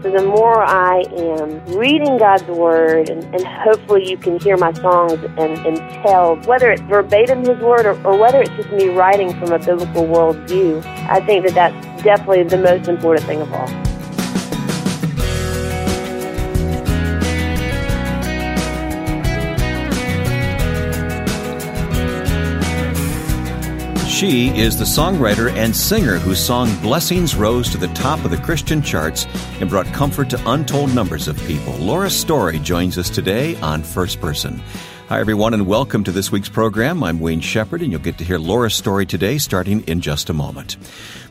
So the more I am reading God's Word, and, and hopefully you can hear my songs and, and tell whether it's verbatim His Word or, or whether it's just me writing from a biblical worldview, I think that that's definitely the most important thing of all. She is the songwriter and singer whose song Blessings rose to the top of the Christian charts and brought comfort to untold numbers of people. Laura Story joins us today on First Person. Hi, everyone, and welcome to this week's program. I'm Wayne Shepherd, and you'll get to hear Laura's story today starting in just a moment.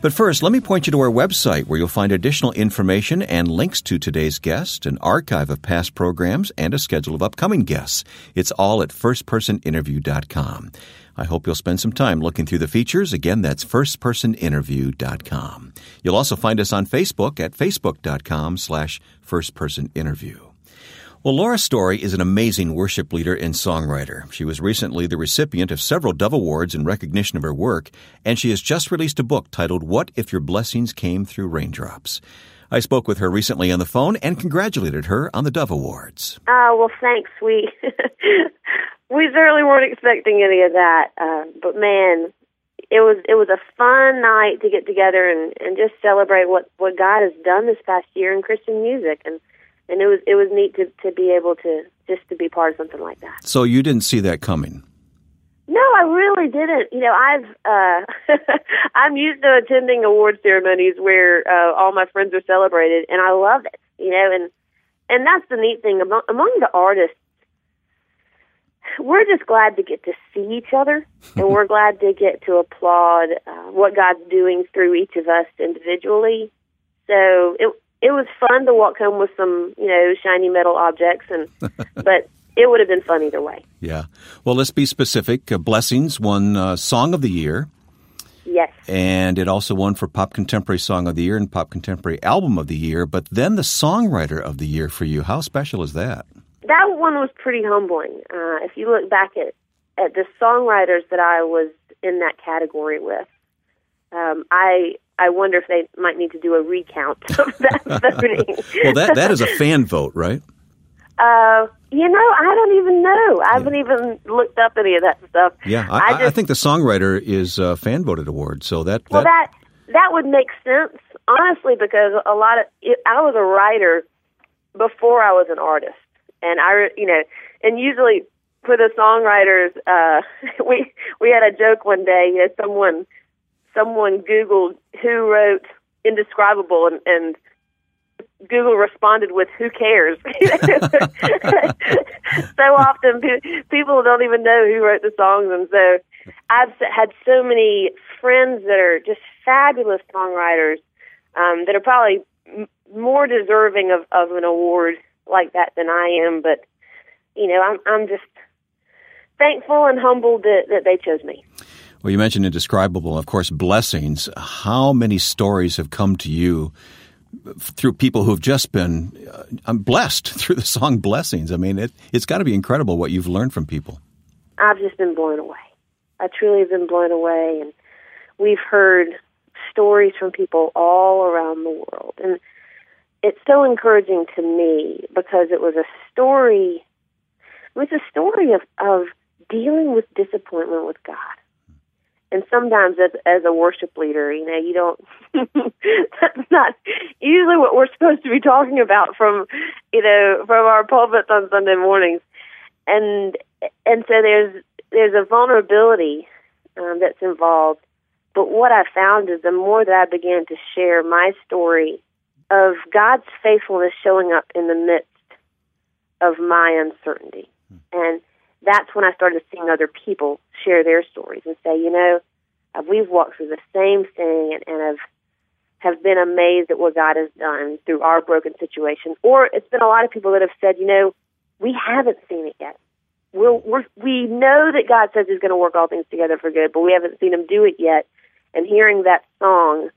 But first, let me point you to our website where you'll find additional information and links to today's guest, an archive of past programs, and a schedule of upcoming guests. It's all at firstpersoninterview.com. I hope you'll spend some time looking through the features. Again, that's firstpersoninterview.com. You'll also find us on Facebook at facebook.com slash firstpersoninterview. Well, Laura Story is an amazing worship leader and songwriter. She was recently the recipient of several Dove Awards in recognition of her work, and she has just released a book titled What If Your Blessings Came Through Raindrops? I spoke with her recently on the phone and congratulated her on the Dove Awards. Oh, well, thanks. We we certainly weren't expecting any of that. Uh, but man, it was it was a fun night to get together and and just celebrate what what God has done this past year in Christian music and and it was it was neat to to be able to just to be part of something like that. So you didn't see that coming. No, I really didn't. You know, I've uh I'm used to attending award ceremonies where uh all my friends are celebrated and I love it. You know, and and that's the neat thing among among the artists we're just glad to get to see each other, and we're glad to get to applaud uh, what God's doing through each of us individually. So it it was fun to walk home with some you know shiny metal objects, and but it would have been fun either way. Yeah. Well, let's be specific. Uh, Blessings won uh, Song of the Year. Yes. And it also won for Pop Contemporary Song of the Year and Pop Contemporary Album of the Year, but then the Songwriter of the Year for you. How special is that? that one was pretty humbling. Uh, if you look back at at the songwriters that I was in that category with, um, I I wonder if they might need to do a recount of that voting. well, that that is a fan vote, right? Uh, you know, I don't even know. I haven't even looked up any of that stuff. Yeah, I, I, just, I think the songwriter is a fan voted award, so that well that that would make sense honestly because a lot of it, I was a writer before I was an artist and I, you know, and usually for the songwriters, uh, we we had a joke one day. You know, someone someone Googled who wrote "Indescribable" and, and Google responded with "Who cares?" so often people don't even know who wrote the songs, and so I've had so many friends that are just fabulous songwriters um, that are probably more deserving of, of an award like that than I am, but you know, I'm I'm just thankful and humbled that, that they chose me. Well, you mentioned indescribable, of course, blessings. How many stories have come to you through people who've just been uh, blessed through the song Blessings? I mean, it, it's got to be incredible what you've learned from people. I've just been blown away. I truly have been blown away, and we've heard stories from people all around the world. And it's so encouraging to me because it was a story it was a story of of dealing with disappointment with God. And sometimes as as a worship leader, you know, you don't that's not usually what we're supposed to be talking about from you know, from our pulpits on Sunday mornings. And and so there's there's a vulnerability um, that's involved. But what I found is the more that I began to share my story of God's faithfulness showing up in the midst of my uncertainty. Hmm. And that's when I started seeing other people share their stories and say, you know, uh, we've walked through the same thing and, and have have been amazed at what God has done through our broken situation. Or it's been a lot of people that have said, you know, we haven't seen it yet. We're, we're, we know that God says He's going to work all things together for good, but we haven't seen Him do it yet. And hearing that song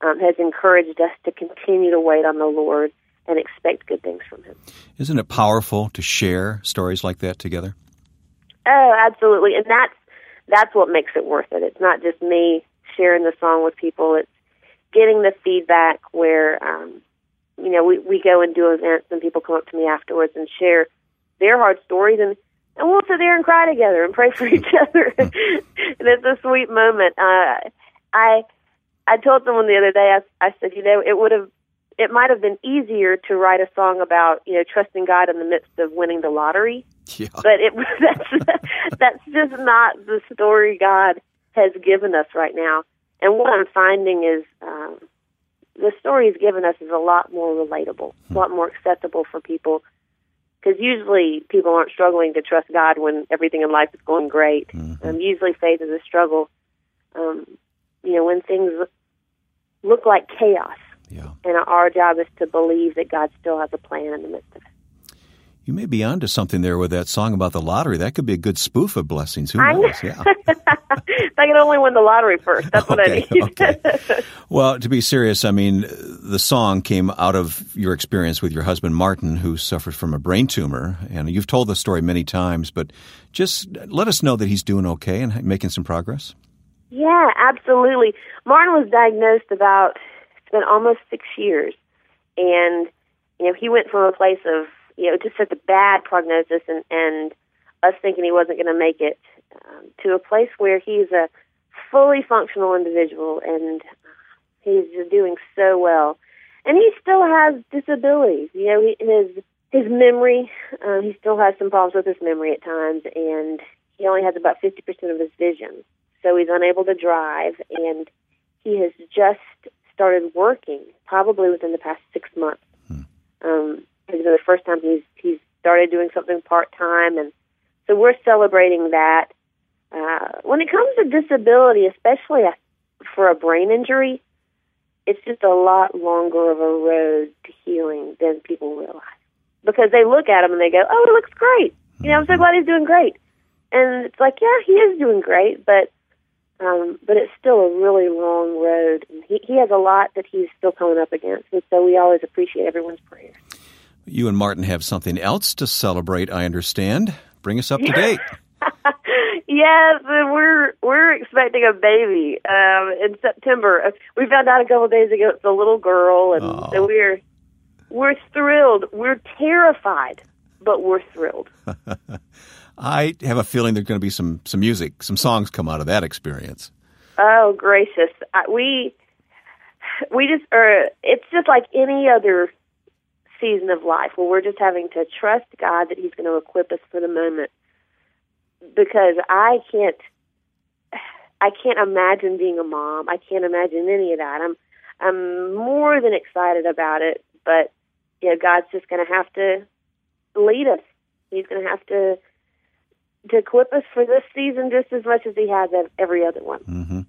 um, has encouraged us to continue to wait on the Lord and expect good things from Him. Isn't it powerful to share stories like that together? Oh, absolutely, and that's that's what makes it worth it. It's not just me sharing the song with people; it's getting the feedback where um, you know, we we go and do events, and people come up to me afterwards and share their hard stories, and and we'll sit there and cry together and pray for each other. and it's a sweet moment. Uh, I I told someone the other day. I, I said, you know, it would have it might have been easier to write a song about you know trusting God in the midst of winning the lottery. Yeah. But it that's that's just not the story God has given us right now. And what I'm finding is um, the story He's given us is a lot more relatable, a lot more acceptable for people. Because usually people aren't struggling to trust God when everything in life is going great. Mm-hmm. Um, usually faith is a struggle. Um, you know, when things look, look like chaos Yeah. and our job is to believe that God still has a plan in the midst of it. You may be onto something there with that song about the lottery. That could be a good spoof of blessings. Who knows? Yeah. I could only win the lottery first, that's what I Okay, need. okay. Well, to be serious, I mean, the song came out of your experience with your husband, Martin, who suffered from a brain tumor. And you've told the story many times, but just let us know that he's doing okay and making some progress. yeah, absolutely. Martin was diagnosed about it's been almost six years, and you know he went from a place of you know just such a bad prognosis and and us thinking he wasn't going to make it um, to a place where he's a fully functional individual and he's doing so well. And he still has disabilities. You know, he, his his memory, uh, he still has some problems with his memory at times, and he only has about fifty percent of his vision. So he's unable to drive, and he has just started working, probably within the past six months. Um, it's been the first time he's he's started doing something part time, and so we're celebrating that. Uh, when it comes to disability, especially for a brain injury, it's just a lot longer of a road to healing than people realize. Because they look at him and they go, "Oh, it looks great." You know, I'm so glad he's doing great. And it's like, yeah, he is doing great, but um, but it's still a really long road. And he he has a lot that he's still coming up against, and so we always appreciate everyone's prayers. You and Martin have something else to celebrate, I understand. Bring us up to date. yes, and we're we're expecting a baby um, in September. We found out a couple of days ago it's a little girl, and Oh. so we're we're thrilled. We're terrified, but we're thrilled. I have a feeling there's going to be some, some music, some songs come out of that experience. Oh gracious, we we just are. It's just like any other season of life where we're just having to trust God that He's going to equip us for the moment. Because I can't, I can't imagine being a mom. I can't imagine any of that. I'm, I'm more than excited about it. But you know, God's just going to have to lead us. He's going to have to to equip us for this season just as much as He has ev- every other one. hmm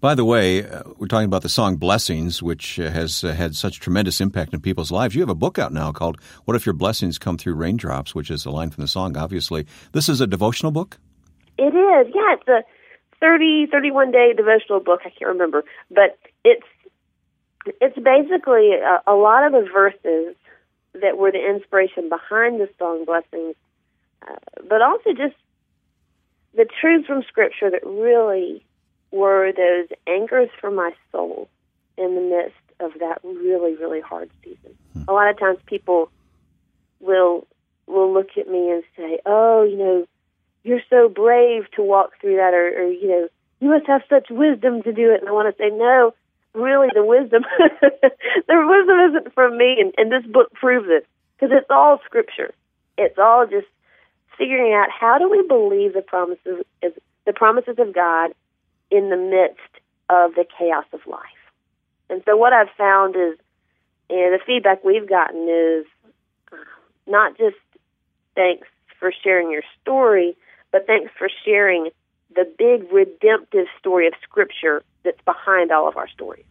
By the way, uh, we're talking about the song Blessings, which uh, has uh, had such tremendous impact in people's lives. You have a book out now called What If Your Blessings Come Through Raindrops, which is a line from the song, obviously. This is a devotional book? It is, yeah. It's a 30, 31 day devotional book. I can't remember, but it's it's basically a, a lot of the verses that were the inspiration behind the song "Blessings," uh, but also just the truths from Scripture that really were those anchors for my soul in the midst of that really, really hard season. Hmm. A lot of times, people will will look at me and say, "Oh, you know." you're so brave to walk through that, or, or you know, you must have such wisdom to do it. And I want to say, no, really, the wisdom, the wisdom isn't from me, and, and this book proves it because it's all scripture. It's all just figuring out how do we believe the promises, the promises of God in the midst of the chaos of life. And so, what I've found is, and the feedback we've gotten is uh, not just thanks for sharing your story, but thanks for sharing the big redemptive story of Scripture that's behind all of our stories.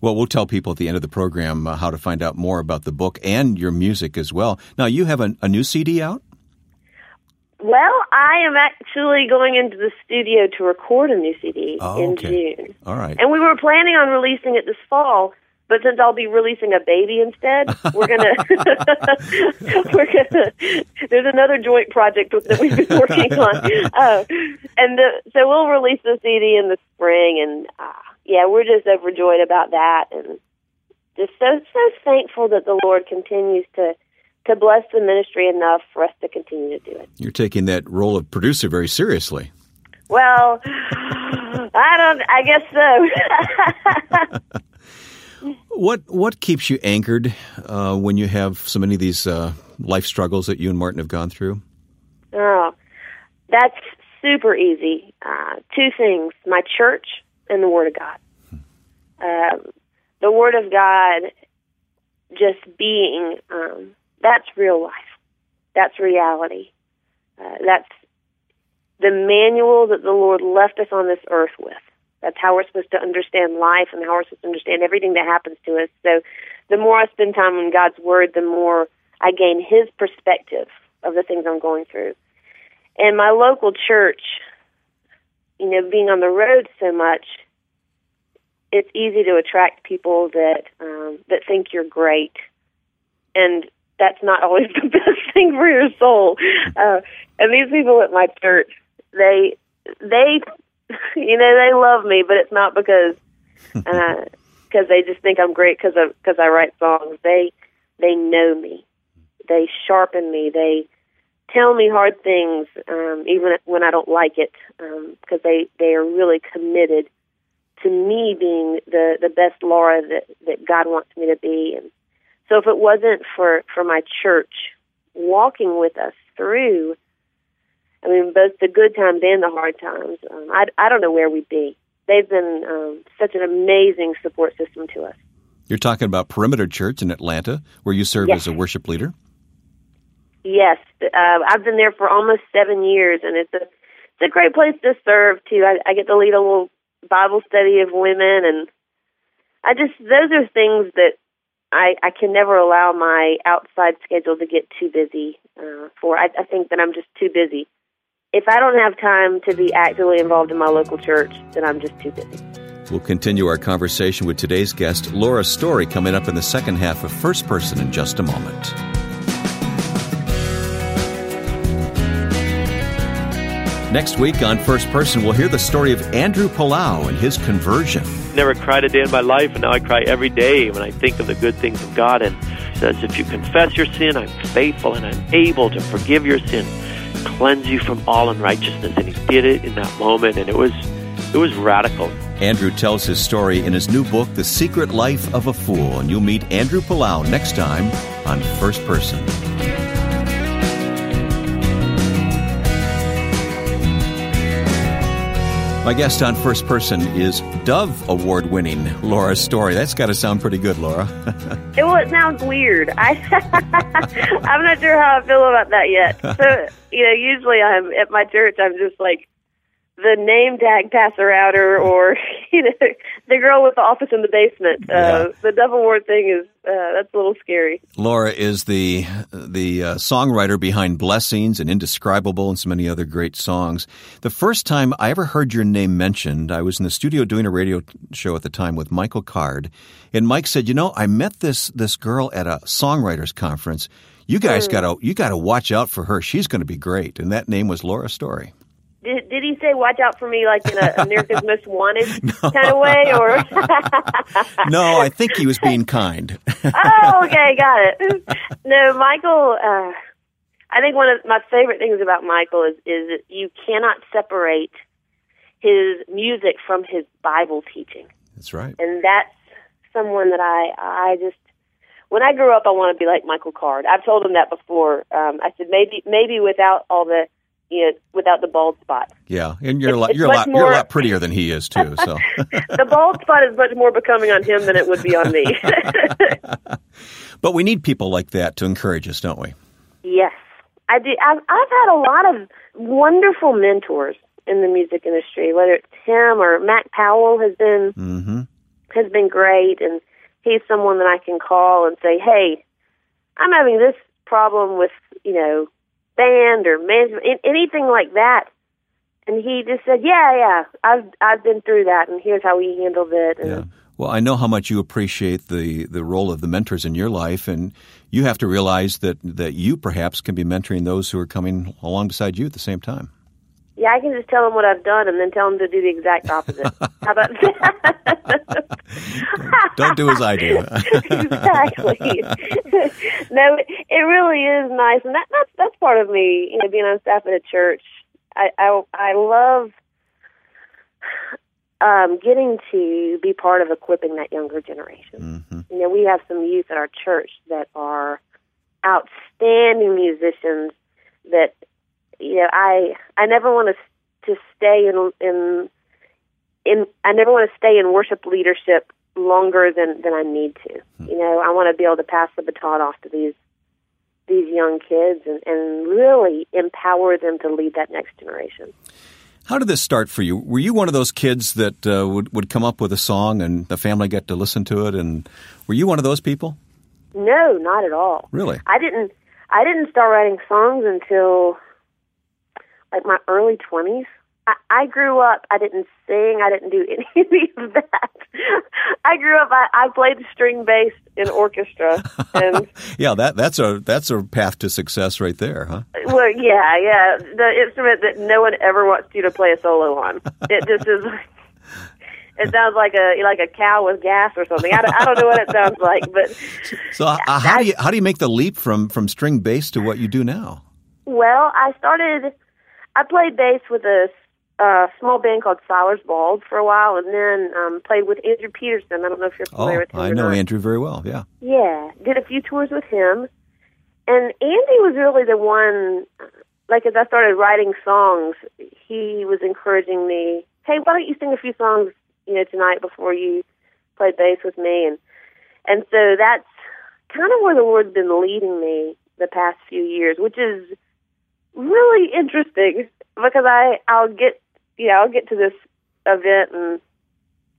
Well, we'll tell people at the end of the program uh, how to find out more about the book and your music as well. Now, you have a, a new CD out? Well, I am actually going into the studio to record a new CD Oh, in okay. June. All right. And we were planning on releasing it this fall, but since I'll be releasing a baby instead, we're gonna we're gonna. There's another joint project that we've been working on, uh, and the, so we'll release the CD in the spring. And uh, yeah, we're just overjoyed about that, and just so so thankful that the Lord continues to to bless the ministry enough for us to continue to do it. You're taking that role of producer very seriously. Well, I don't. I guess so. what what keeps you anchored uh, when you have so many of these uh, life struggles that you and Martin have gone through? Oh, that's super easy. Uh, two things: my church and the Word of God. Um, the Word of God, just being, um, that's real life. That's reality. Uh, that's the manual that the Lord left us on this earth with. That's how we're supposed to understand life and how we're supposed to understand everything that happens to us. So the more I spend time in God's Word, the more I gain His perspective of the things I'm going through. And my local church, you know, being on the road so much, it's easy to attract people that um, that think you're great, and that's not always the best thing for your soul. Uh, and these people at my church, they they you know they love me, but it's not because because uh, they just think I'm great because because I write songs. They they know me, they sharpen me, they tell me hard things um, even when I don't like it because um, they they are really committed to me being the the best Laura that that God wants me to be. And so if it wasn't for for my church walking with us through I mean, both the good times and the hard times. Um, I, I don't know where we'd be. They've been um, such an amazing support system to us. You're talking about Perimeter Church in Atlanta, where you serve yes. as a worship leader. Yes, uh, I've been there for almost seven years, and it's a it's a great place to serve too. I, I get to lead a little Bible study of women, and I just those are things that I I can never allow my outside schedule to get too busy uh, for. I, I think that I'm just too busy if I don't have time to be actively involved in my local church, then I'm just too busy. We'll continue our conversation with today's guest, Laura Story, coming up in the second half of First Person in just a moment. Next week on First Person, we'll hear the story of Andrew Palau and his conversion. Never cried a day in my life, and now I cry every day when I think of the good things of God. And says, if you confess your sin, I'm faithful and I'm able to forgive your sin cleanse you from all unrighteousness. And he did it in that moment, and it was it was radical. Andrew tells his story in his new book, The Secret Life of a Fool, and you'll meet Andrew Palau next time on First Person. My guest on First Person is Dove Award winning Laura Story. That's got to sound pretty good, Laura. well, it sounds weird. I, I'm not sure how I feel about that yet. So, you know, usually I'm at my church, I'm just like, the name tag passer outer or you know the girl with the office in the basement. Uh, yeah. The Dove Award thing is uh, that's a little scary. Laura is the the uh, songwriter behind Blessings and Indescribable and so many other great songs. The first time I ever heard your name mentioned, I was in the studio doing a radio show at the time with Michael Card, and Mike said, "You know, I met this this girl at a songwriters conference." You guys mm. got to you got to watch out for her. She's going to be great. And that name was Laura Story. He say watch out for me like in a America's Most Wanted no. kind of way or No, I think he was being kind. oh, okay, got it. No, Michael uh I think one of my favorite things about Michael is is that you cannot separate his music from his Bible teaching. That's right. And that's someone that I I just when I grew up I want to be like Michael Card. I've told him that before. Um I said maybe maybe without all the know, without the bald spot. Yeah, and you're a lot, you're a lot, more, you're a lot prettier than he is too. So the bald spot is much more becoming on him than it would be on me. but we need people like that to encourage us, don't we? Yes, I do. I've, I've had a lot of wonderful mentors in the music industry, whether it's him or Mac Powell has been mm-hmm. has been great, and he's someone that I can call and say, "Hey, I'm having this problem with you know band or management, anything like that. And he just said, "Yeah, yeah, I've I've been through that, and here's how we handled it." And yeah. Well, I know how much you appreciate the, the role of the mentors in your life, and you have to realize that, that you perhaps can be mentoring those who are coming along beside you at the same time. Yeah, I can just tell them what I've done and then tell them to do the exact opposite. How about that? Don't do as I do. exactly. no, it really is nice, and that, that's that's part of me. You know, being on staff at a church, I I, I love um, getting to be part of equipping that younger generation. Mm-hmm. You know, we have some youth at our church that are outstanding musicians that you know I I never want to to stay in in in I never want to stay in worship leadership longer than than I need to. Hmm. You know, I want to be able to pass the baton off to these these young kids and and really empower them to lead that next generation. How did this start for you? Were you one of those kids that uh, would would come up with a song and the family got to listen to it? And were you one of those people? No, not at all. Really? I didn't I didn't start writing songs until like my early twenties. I, I grew up. I didn't sing. I didn't do any of that. I grew up. I, I played string bass in orchestra, and yeah, that that's a that's a path to success right there, huh? well, yeah, yeah, the instrument that no one ever wants you to play a solo on. It just is. It sounds like a like a cow with gas or something. I don't, I don't know what it sounds like, but So uh, how do you how do you make the leap from from string bass to what you do now? Well, I started. I played bass with a uh, small band called Silers Bald for a while, and then um, played with Andrew Peterson. I don't know if you're familiar Oh, with him. I know. Andrew very well. Yeah. Yeah, did a few tours with him, and Andy was really the one. Like as I started writing songs, he was encouraging me. Hey, why don't you sing a few songs, you know, tonight before you play bass with me? And and so that's kind of where the Lord's been leading me the past few years, which is really interesting because I I'll get yeah I'll get to this event and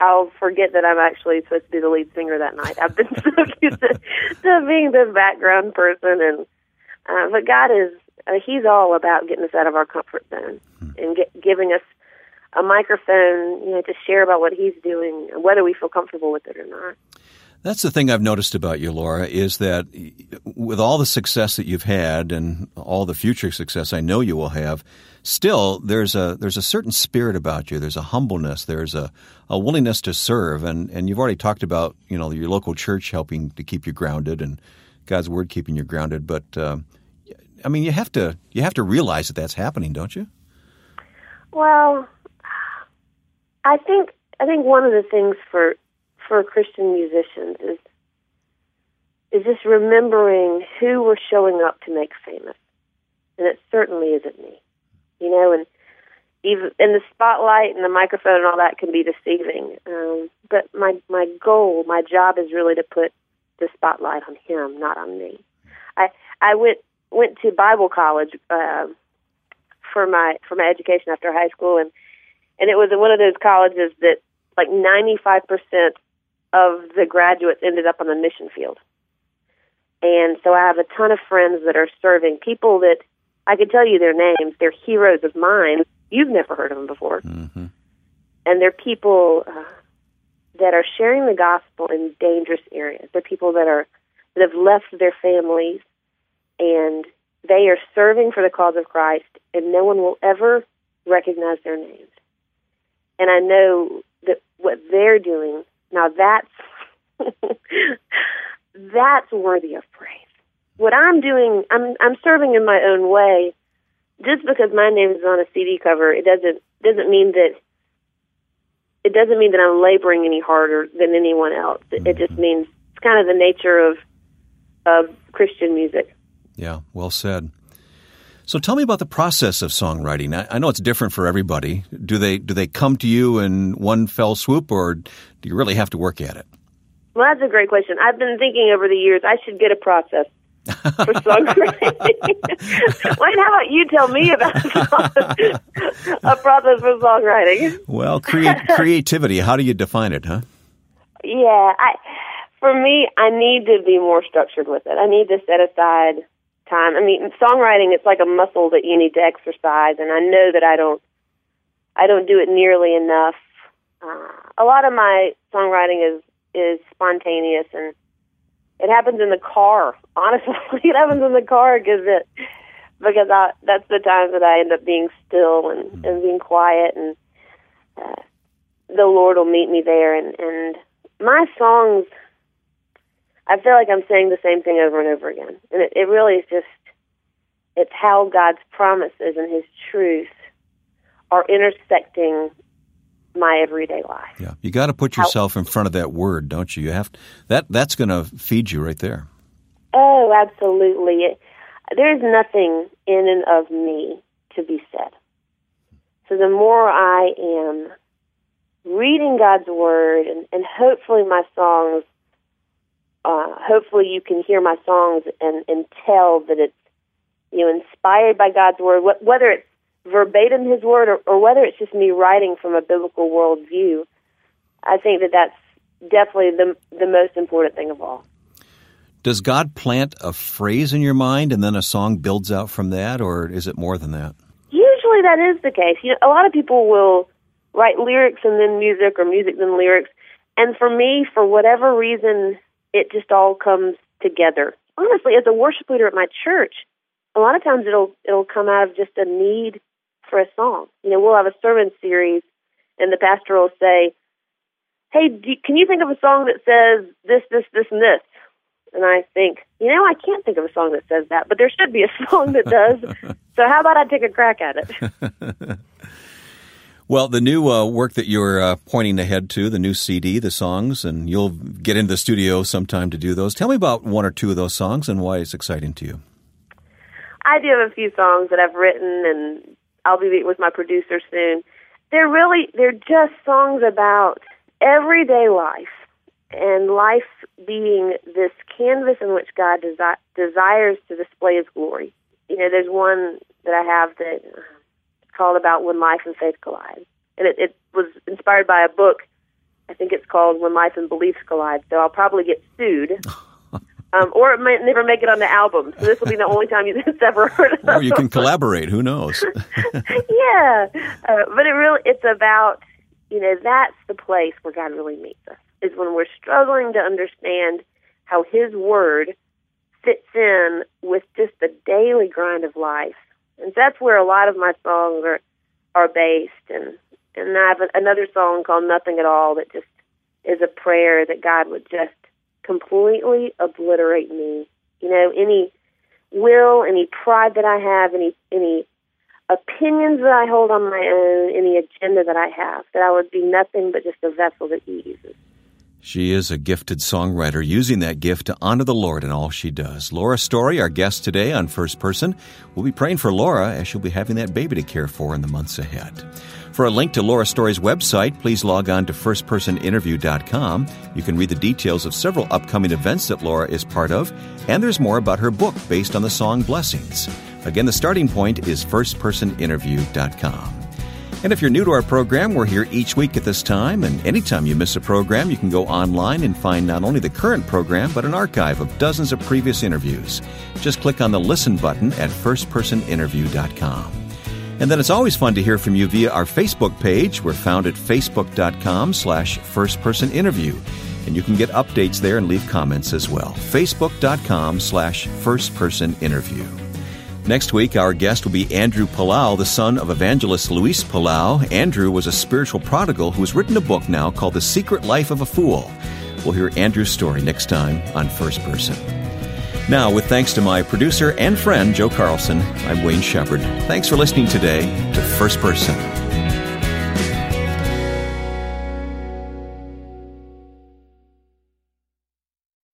I'll forget that I'm actually supposed to be the lead singer that night. I've been so used to, to being the background person, and uh, but God is uh, He's all about getting us out of our comfort zone and get, giving us a microphone, you know, to share about what He's doing, whether we feel comfortable with it or not. That's the thing I've noticed about you, Laura, is that with all the success that you've had and all the future success I know you will have, still there's a there's a certain spirit about you. There's a humbleness. There's a, a willingness to serve, and and you've already talked about you know your local church helping to keep you grounded and God's word keeping you grounded. But um, I mean, you have to you have to realize that that's happening, don't you? Well, I think I think one of the things for for Christian musicians is is just remembering who we're showing up to make famous, and it certainly isn't me, you know. And even in the spotlight and the microphone and all that can be deceiving. Um, but my my goal, my job is really to put the spotlight on Him, not on me. I I went went to Bible college uh, for my for my education after high school, and and it was one of those colleges that like ninety five percent of the graduates ended up on the mission field. And so I have a ton of friends that are serving people that I could tell you their names. They're heroes of mine. You've never heard of them before. Mm-hmm. And they're people uh, that are sharing the gospel in dangerous areas. They're people that are that have left their families and they are serving for the cause of Christ and no one will ever recognize their names. And I know that what they're doing now that's that's worthy of praise. What I'm doing, I'm I'm serving in my own way. Just because my name is on a CD cover, it doesn't doesn't mean that it doesn't mean that I'm laboring any harder than anyone else. It, it just mm-hmm. means it's kind of the nature of of Christian music. Yeah, well said. So tell me about the process of songwriting. I, I know it's different for everybody. Do they do they come to you in one fell swoop, or do you really have to work at it? Well, that's a great question. I've been thinking over the years I should get a process for songwriting. Wait, how about you tell me about a process for songwriting? Well, create, creativity. How do you define it, huh? Yeah, I for me, I need to be more structured with it. I need to set aside time. I mean, songwriting it's like a muscle that you need to exercise, and I know that I don't. I don't do it nearly enough. Uh, a lot of my songwriting is is spontaneous, and it happens in the car. Honestly, it happens in the car because it. because I, that's the times that I end up being still and, and being quiet, and uh, the Lord will meet me there. And, and my songs, I feel like I'm saying the same thing over and over again, and it, it really is just it's how God's promises and His truth are intersecting my everyday life. Yeah, you got to put yourself how, in front of that word, don't you? You have that. That's going to feed you right there. Oh, absolutely. There's nothing in and of me to be said. So the more I am reading God's word, and, and hopefully my songs, uh, hopefully you can hear my songs and, and tell that it's you know inspired by God's word, whether it's verbatim His word or, or whether it's just me writing from a biblical worldview. I think that that's definitely the the most important thing of all. Does God plant a phrase in your mind and then a song builds out from that, or is it more than that? Usually that is the case. You know, a lot of people will write lyrics and then music, or music then lyrics. And for me, for whatever reason, it just all comes together. Honestly, as a worship leader at my church, a lot of times it'll it'll come out of just a need for a song. You know, we'll have a sermon series, and the pastor will say, "Hey, do, can you think of a song that says this, this, this, and this?" And I think, you know, I can't think of a song that says that, but there should be a song that does. so how about I take a crack at it? well, the new uh, work that you're uh, pointing ahead to, the new CD, the songs, and you'll get into the studio sometime to do those. Tell me about one or two of those songs and why it's exciting to you. I do have a few songs that I've written, and I'll be with my producer soon. They're really, they're just songs about everyday life and life being this canvas in which God desi- desires to display His glory. You know, there's one that I have that called about when life and faith collide, and it, it was inspired by a book. I think it's called When Life and Beliefs Collide. So I'll probably get sued. Um, or it might never make it on the album. So this will be the only time it's ever heard of. Or you can collaborate. Who knows? yeah, uh, but it really it's about you know that's the place where God really meets us is when we're struggling to understand how His Word fits in with just the daily grind of life. And that's where a lot of my songs are are based. And and I have another song called Nothing at All that just is a prayer that God would just completely obliterate me. You know, any will, any pride that I have, any any opinions that I hold on my own, any agenda that I have, that I would be nothing but just a vessel that He uses. She is a gifted songwriter using that gift to honor the Lord in all she does. Laura Story, our guest today on First Person. We'll be praying for Laura as she'll be having that baby to care for in the months ahead. For a link to Laura Story's website, please log on to firstpersoninterview.com. You can read the details of several upcoming events that Laura is part of, and there's more about her book based on the song Blessings. Again, the starting point is firstpersoninterview.com. And if you're new to our program, we're here each week at this time. And anytime you miss a program, you can go online and find not only the current program, but an archive of dozens of previous interviews. Just click on the listen button at firstpersoninterview.com. And then it's always fun to hear from you via our Facebook page. We're found at facebook.com slash firstpersoninterview. And you can get updates there and leave comments as well. Facebook.com slash firstpersoninterview. Next week, our guest will be Andrew Palau, the son of evangelist Luis Palau. Andrew was a spiritual prodigal who has written a book now called The Secret Life of a Fool. We'll hear Andrew's story next time on First Person. Now, with thanks to my producer and friend, Joe Carlson, I'm Wayne Shepherd. Thanks for listening today to First Person.